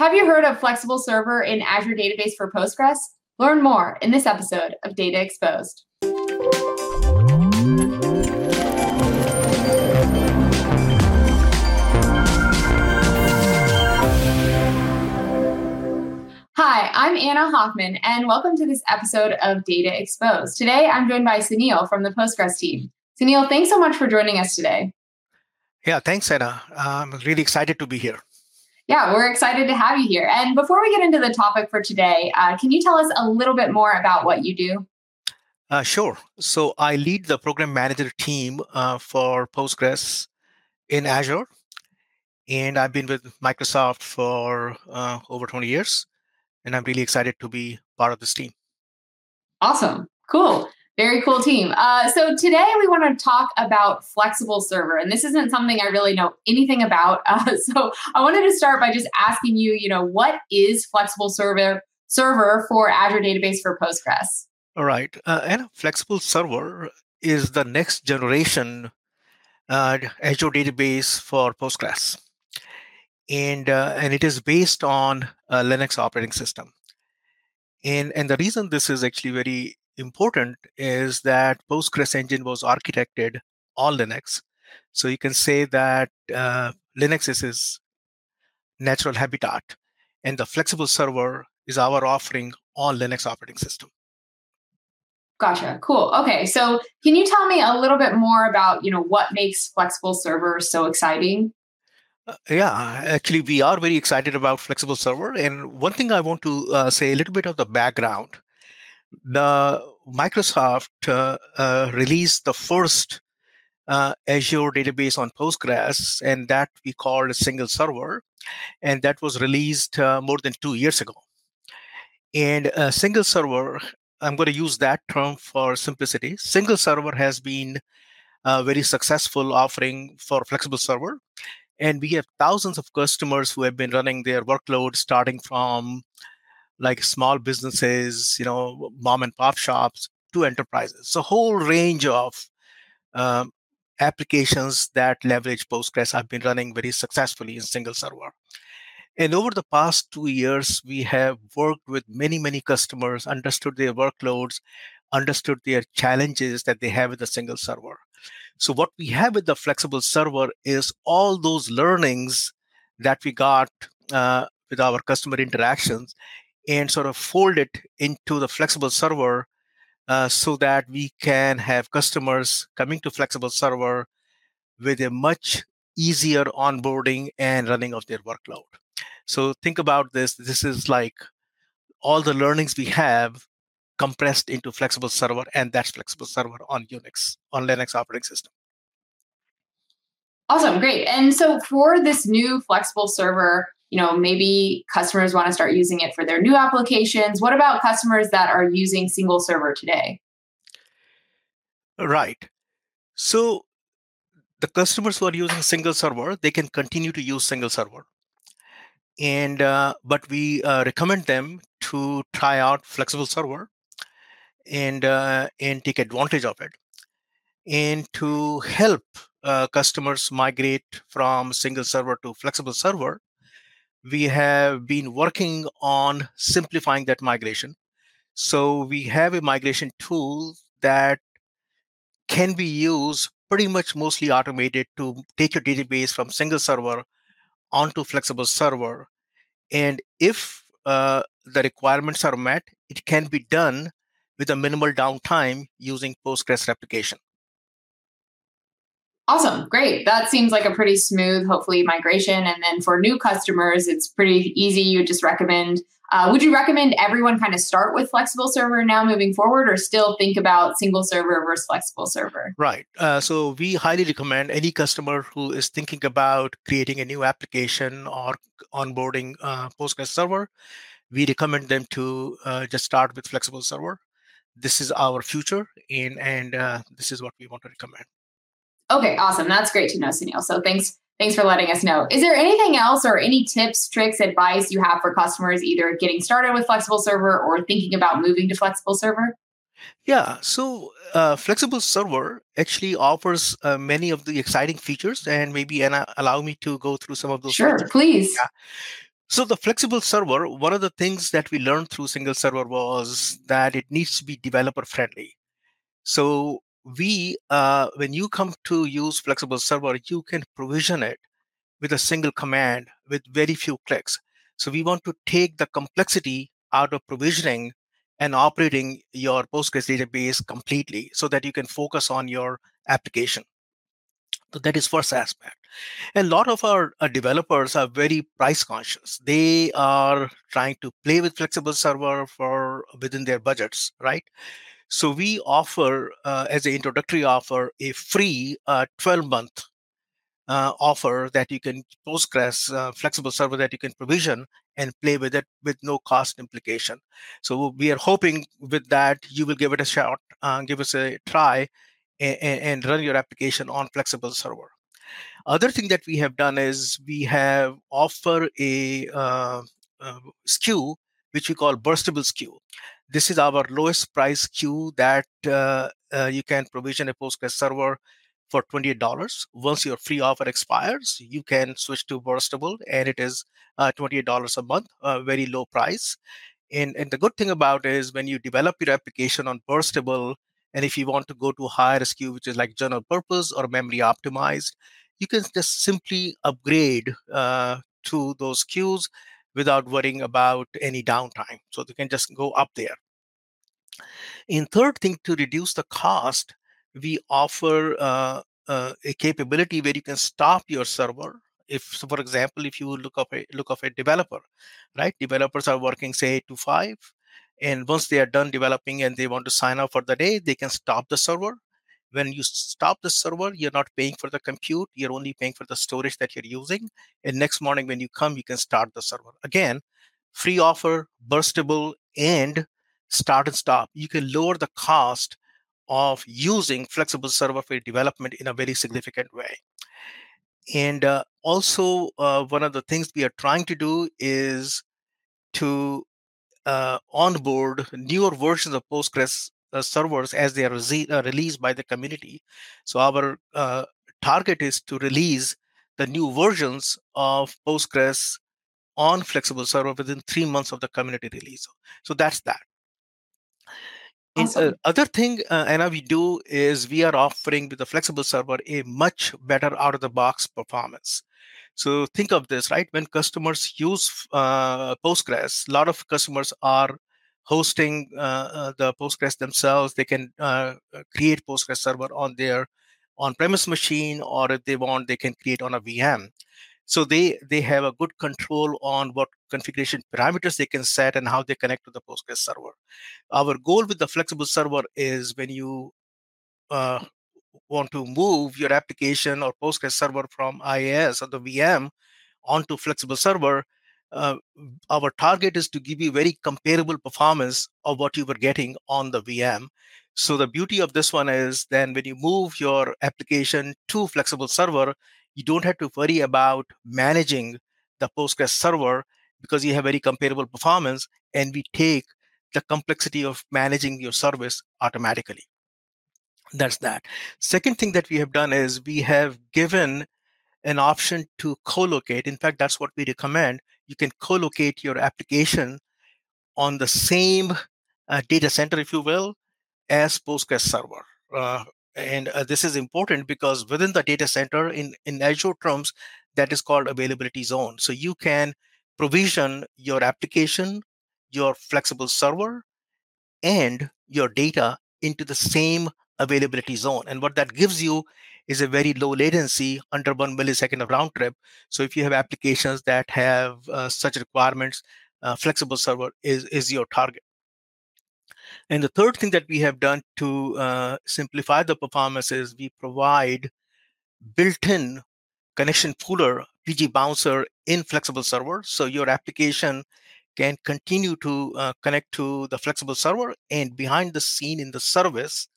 Have you heard of Flexible Server in Azure Database for Postgres? Learn more in this episode of Data Exposed. Hi, I'm Anna Hoffman, and welcome to this episode of Data Exposed. Today, I'm joined by Sunil from the Postgres team. Sunil, thanks so much for joining us today. Yeah, thanks, Anna. I'm really excited to be here. Yeah, we're excited to have you here. And before we get into the topic for today, uh, can you tell us a little bit more about what you do? Uh, sure. So I lead the program manager team uh, for Postgres in Azure. And I've been with Microsoft for uh, over 20 years. And I'm really excited to be part of this team. Awesome. Cool. Very cool team. Uh, so today we want to talk about flexible server, and this isn't something I really know anything about. Uh, so I wanted to start by just asking you, you know, what is flexible server server for Azure Database for Postgres? All right, uh, and flexible server is the next generation uh, Azure Database for Postgres, and uh, and it is based on a Linux operating system. And, and the reason this is actually very important is that Postgres engine was architected all Linux. So you can say that uh, Linux is its natural habitat, and the flexible server is our offering on Linux operating system. Gotcha. Cool. Okay. So can you tell me a little bit more about, you know, what makes flexible server so exciting? Uh, yeah, actually, we are very excited about flexible server. And one thing I want to uh, say a little bit of the background the Microsoft uh, uh, released the first uh, Azure database on Postgres, and that we called a single server, and that was released more than two years ago. And a single server, I'm going to use that term for simplicity. Single server has been a very successful offering for flexible server, and we have thousands of customers who have been running their workloads starting from like small businesses, you know, mom and pop shops to enterprises. So whole range of um, applications that leverage Postgres have been running very successfully in single server. And over the past two years, we have worked with many, many customers, understood their workloads, understood their challenges that they have with the single server. So what we have with the flexible server is all those learnings that we got uh, with our customer interactions and sort of fold it into the flexible server uh, so that we can have customers coming to flexible server with a much easier onboarding and running of their workload. So think about this. This is like all the learnings we have compressed into flexible server, and that's flexible server on Unix, on Linux operating system. Awesome, great. And so for this new flexible server, you know maybe customers want to start using it for their new applications. What about customers that are using single server today? Right. So the customers who are using single server they can continue to use single server. And uh, but we uh, recommend them to try out flexible server and uh, and take advantage of it. And to help uh, customers migrate from single server to flexible server we have been working on simplifying that migration. So we have a migration tool that can be used pretty much mostly automated to take your database from single server onto flexible server. And if uh, the requirements are met, it can be done with a minimal downtime using Postgres replication. Awesome. Great. That seems like a pretty smooth, hopefully, migration. And then for new customers, it's pretty easy. You just recommend. Uh, would you recommend everyone kind of start with flexible server now moving forward, or still think about single server versus flexible server? Right. Uh, so we highly recommend any customer who is thinking about creating a new application or onboarding uh, Postgres server, we recommend them to uh, just start with flexible server. This is our future, and and uh, this is what we want to recommend. Okay, awesome. That's great to know, Sunil. So thanks thanks for letting us know. Is there anything else or any tips, tricks, advice you have for customers either getting started with flexible server or thinking about moving to flexible server? Yeah, so uh, flexible server actually offers uh, many of the exciting features, and maybe Anna allow me to go through some of those. Sure, features. please. Yeah. So the flexible server, one of the things that we learned through single server was that it needs to be developer friendly. So we, uh, when you come to use flexible server, you can provision it with a single command with very few clicks. So we want to take the complexity out of provisioning and operating your Postgres database completely so that you can focus on your application. So that is first aspect. And a lot of our uh, developers are very price conscious. They are trying to play with flexible server for within their budgets, right? So we offer, uh, as an introductory offer, a free uh, 12 month uh, offer that you can Postgres uh, flexible server that you can provision and play with it with no cost implication. So we are hoping with that you will give it a shot, uh, give us a try, and, and run your application on flexible server. Other thing that we have done is we have offer a uh, uh, SKU which we call burstable SKU. This is our lowest price SKU that uh, uh, you can provision a Postgres server for $28. Once your free offer expires, you can switch to burstable and it is uh, $28 a month, a very low price. And, and the good thing about is when you develop your application on burstable, and if you want to go to higher SKU, which is like general purpose or memory optimized, you can just simply upgrade uh, to those SKUs without worrying about any downtime. So they can just go up there. In third thing, to reduce the cost, we offer uh, uh, a capability where you can stop your server. If, so for example, if you look up a look up a developer, right? Developers are working say eight to five, and once they are done developing and they want to sign up for the day, they can stop the server. When you stop the server, you're not paying for the compute. You're only paying for the storage that you're using. And next morning when you come, you can start the server again. Free offer, burstable, and start and stop. You can lower the cost of using flexible server for development in a very significant way. And uh, also, uh, one of the things we are trying to do is to uh, onboard newer versions of Postgres uh, servers as they are re- uh, released by the community. So, our uh, target is to release the new versions of Postgres on flexible server within three months of the community release. So, that's that. Awesome. In, uh, other thing, uh, Anna, we do is we are offering with the flexible server a much better out of the box performance. So think of this, right? When customers use uh, Postgres, a lot of customers are hosting uh, uh the Postgres themselves. They can uh, create Postgres server on their on-premise machine, or if they want, they can create on a VM. So they they have a good control on what configuration parameters they can set and how they connect to the Postgres server. Our goal with the flexible server is when you uh, want to move your application or Postgres server from IaaS or the VM onto flexible server, uh, our target is to give you very comparable performance of what you were getting on the VM. So the beauty of this one is then when you move your application to flexible server, you don't have to worry about managing the Postgres server because you have very comparable performance and we take the complexity of managing your service automatically. That's that. Second thing that we have done is we have given an option to co-locate. In fact, that's what we recommend. You can co-locate your application on the same uh, data center, if you will, as Postgres server. Uh, and uh, this is important because within the data center in, in Azure terms, that is called availability zone. So you can provision your application, your flexible server, and your data into the same availability zone. And what that gives you is a very low latency under one millisecond of round trip. So if you have applications that have uh, such requirements, uh, flexible server is, is your target. And the third thing that we have done to uh, simplify the performance is we provide built-in connection pooler PgBouncer in flexible server. So your application can continue to uh, connect to the flexible server and behind the scene in the service,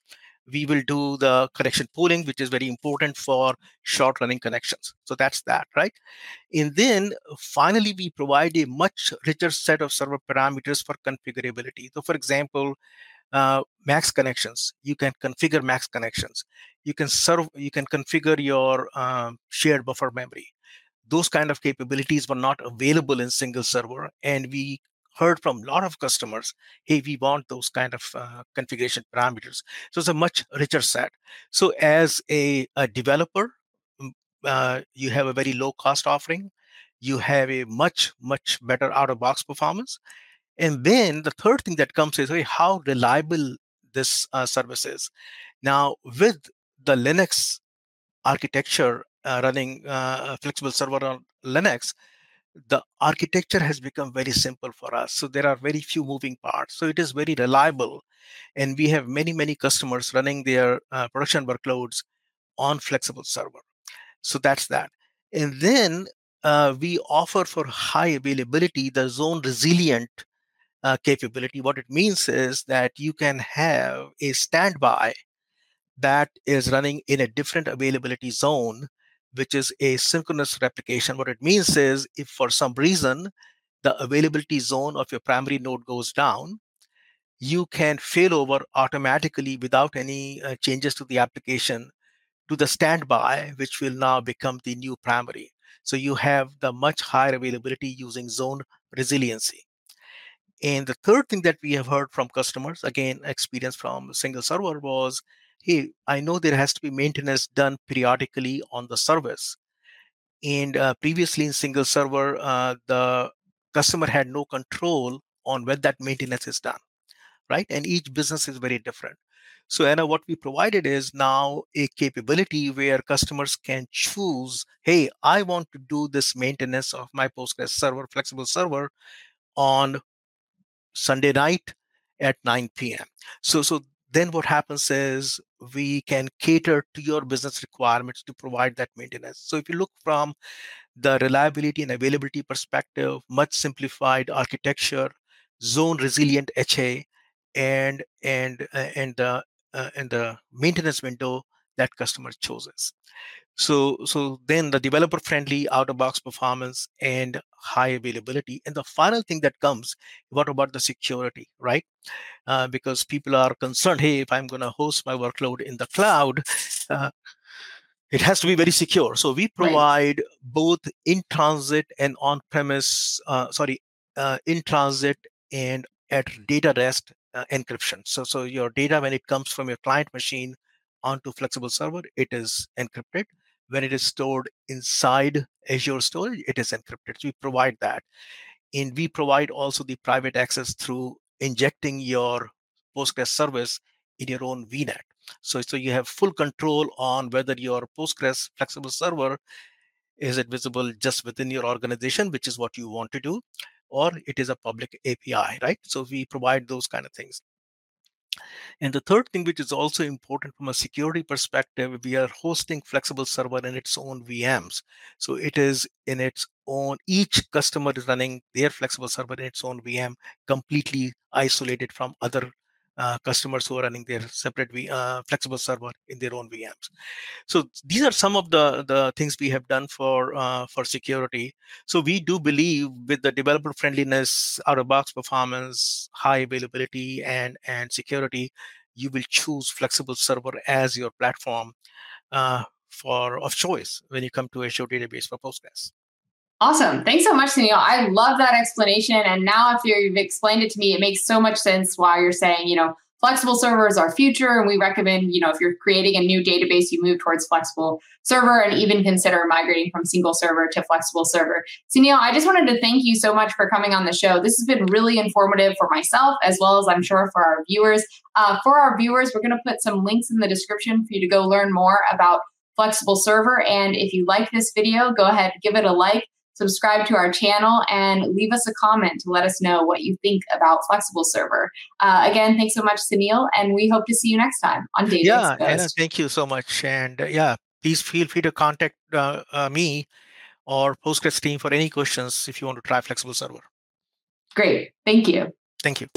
we will do the connection pooling, which is very important for short running connections. So that's that, right? And then finally, we provide a much richer set of server parameters for configurability. So for example, uh, max connections, you can configure max connections. You can serve, you can configure your um, shared buffer memory. those kind of capabilities were not available in single server and we heard from a lot of customers hey we want those kind of uh, configuration parameters. So it's a much richer set. So as a, a developer uh, you have a very low cost offering you have a much much better out of box performance and then the third thing that comes is hey, how reliable this uh, service is. Now with the linux architecture uh, running uh, a flexible server on linux the architecture has become very simple for us. So there are very few moving parts. So it is very reliable. And we have many, many customers running their uh, production workloads on flexible server. So that's that. And then uh, we offer for high availability the zone resilient uh, capability. What it means is that you can have a standby that is running in a different availability zone which is a synchronous replication. What it means is if for some reason the availability zone of your primary node goes down, you can fail over automatically without any uh, changes to the application to the standby, which will now become the new primary. So you have the much higher availability using zone resiliency. And the third thing that we have heard from customers, again, experience from single server was hey, I know there has to be maintenance done periodically on the service. And uh, previously in single server, uh, the customer had no control on when that maintenance is done, right? And each business is very different. So, Anna, what we provided is now a capability where customers can choose, hey, I want to do this maintenance of my Postgres server, flexible server on Sunday night at 9 p.m. So, so then what happens is we can cater to your business requirements to provide that maintenance. So if you look from the reliability and availability perspective, much simplified architecture, zone resilient HA, and and uh, and the uh, and the maintenance window that customer chooses. So so then the developer friendly out of box performance and high availability. And the final thing that comes, what about the security, right? Uh, because people are concerned, hey, if I'm going to host my workload in the cloud, uh, it has to be very secure. So we provide right. both in transit and on premise, uh, sorry, uh, in transit and at data rest uh, encryption. So, so your data, when it comes from your client machine onto flexible server, it is encrypted when it is stored inside Azure storage, it is encrypted. So we provide that. And we provide also the private access through injecting your Postgres service in your own VNet. So, so you have full control on whether your Postgres flexible server is it visible just within your organization, which is what you want to do, or it is a public API, right? So we provide those kind of things. And the third thing, which is also important from a security perspective, we are hosting flexible server in its own VMs. So it is in its own, each customer is running their flexible server in its own VM, completely isolated from other uh, customers who are running their separate v, uh, flexible server in their own VMs. So these are some of the the things we have done for uh, for security. So we do believe with the developer friendliness, out of box performance, high availability, and and security, you will choose flexible server as your platform uh, for of choice when you come to Azure database for Postgres. Awesome. Thanks so much, Sunil. I love that explanation. And now, if you've explained it to me, it makes so much sense why you're saying, you know, flexible server is our future. And we recommend, you know, if you're creating a new database, you move towards flexible server and even consider migrating from single server to flexible server. Sunil, I just wanted to thank you so much for coming on the show. This has been really informative for myself, as well as I'm sure for our viewers. Uh, for our viewers, we're going to put some links in the description for you to go learn more about flexible server. And if you like this video, go ahead, give it a like subscribe to our channel, and leave us a comment to let us know what you think about Flexible Server. Uh, again, thanks so much, Sunil, and we hope to see you next time on Data Yeah, Anna, thank you so much. And uh, yeah, please feel free to contact uh, uh, me or Postgres team for any questions if you want to try Flexible Server. Great. Thank you. Thank you.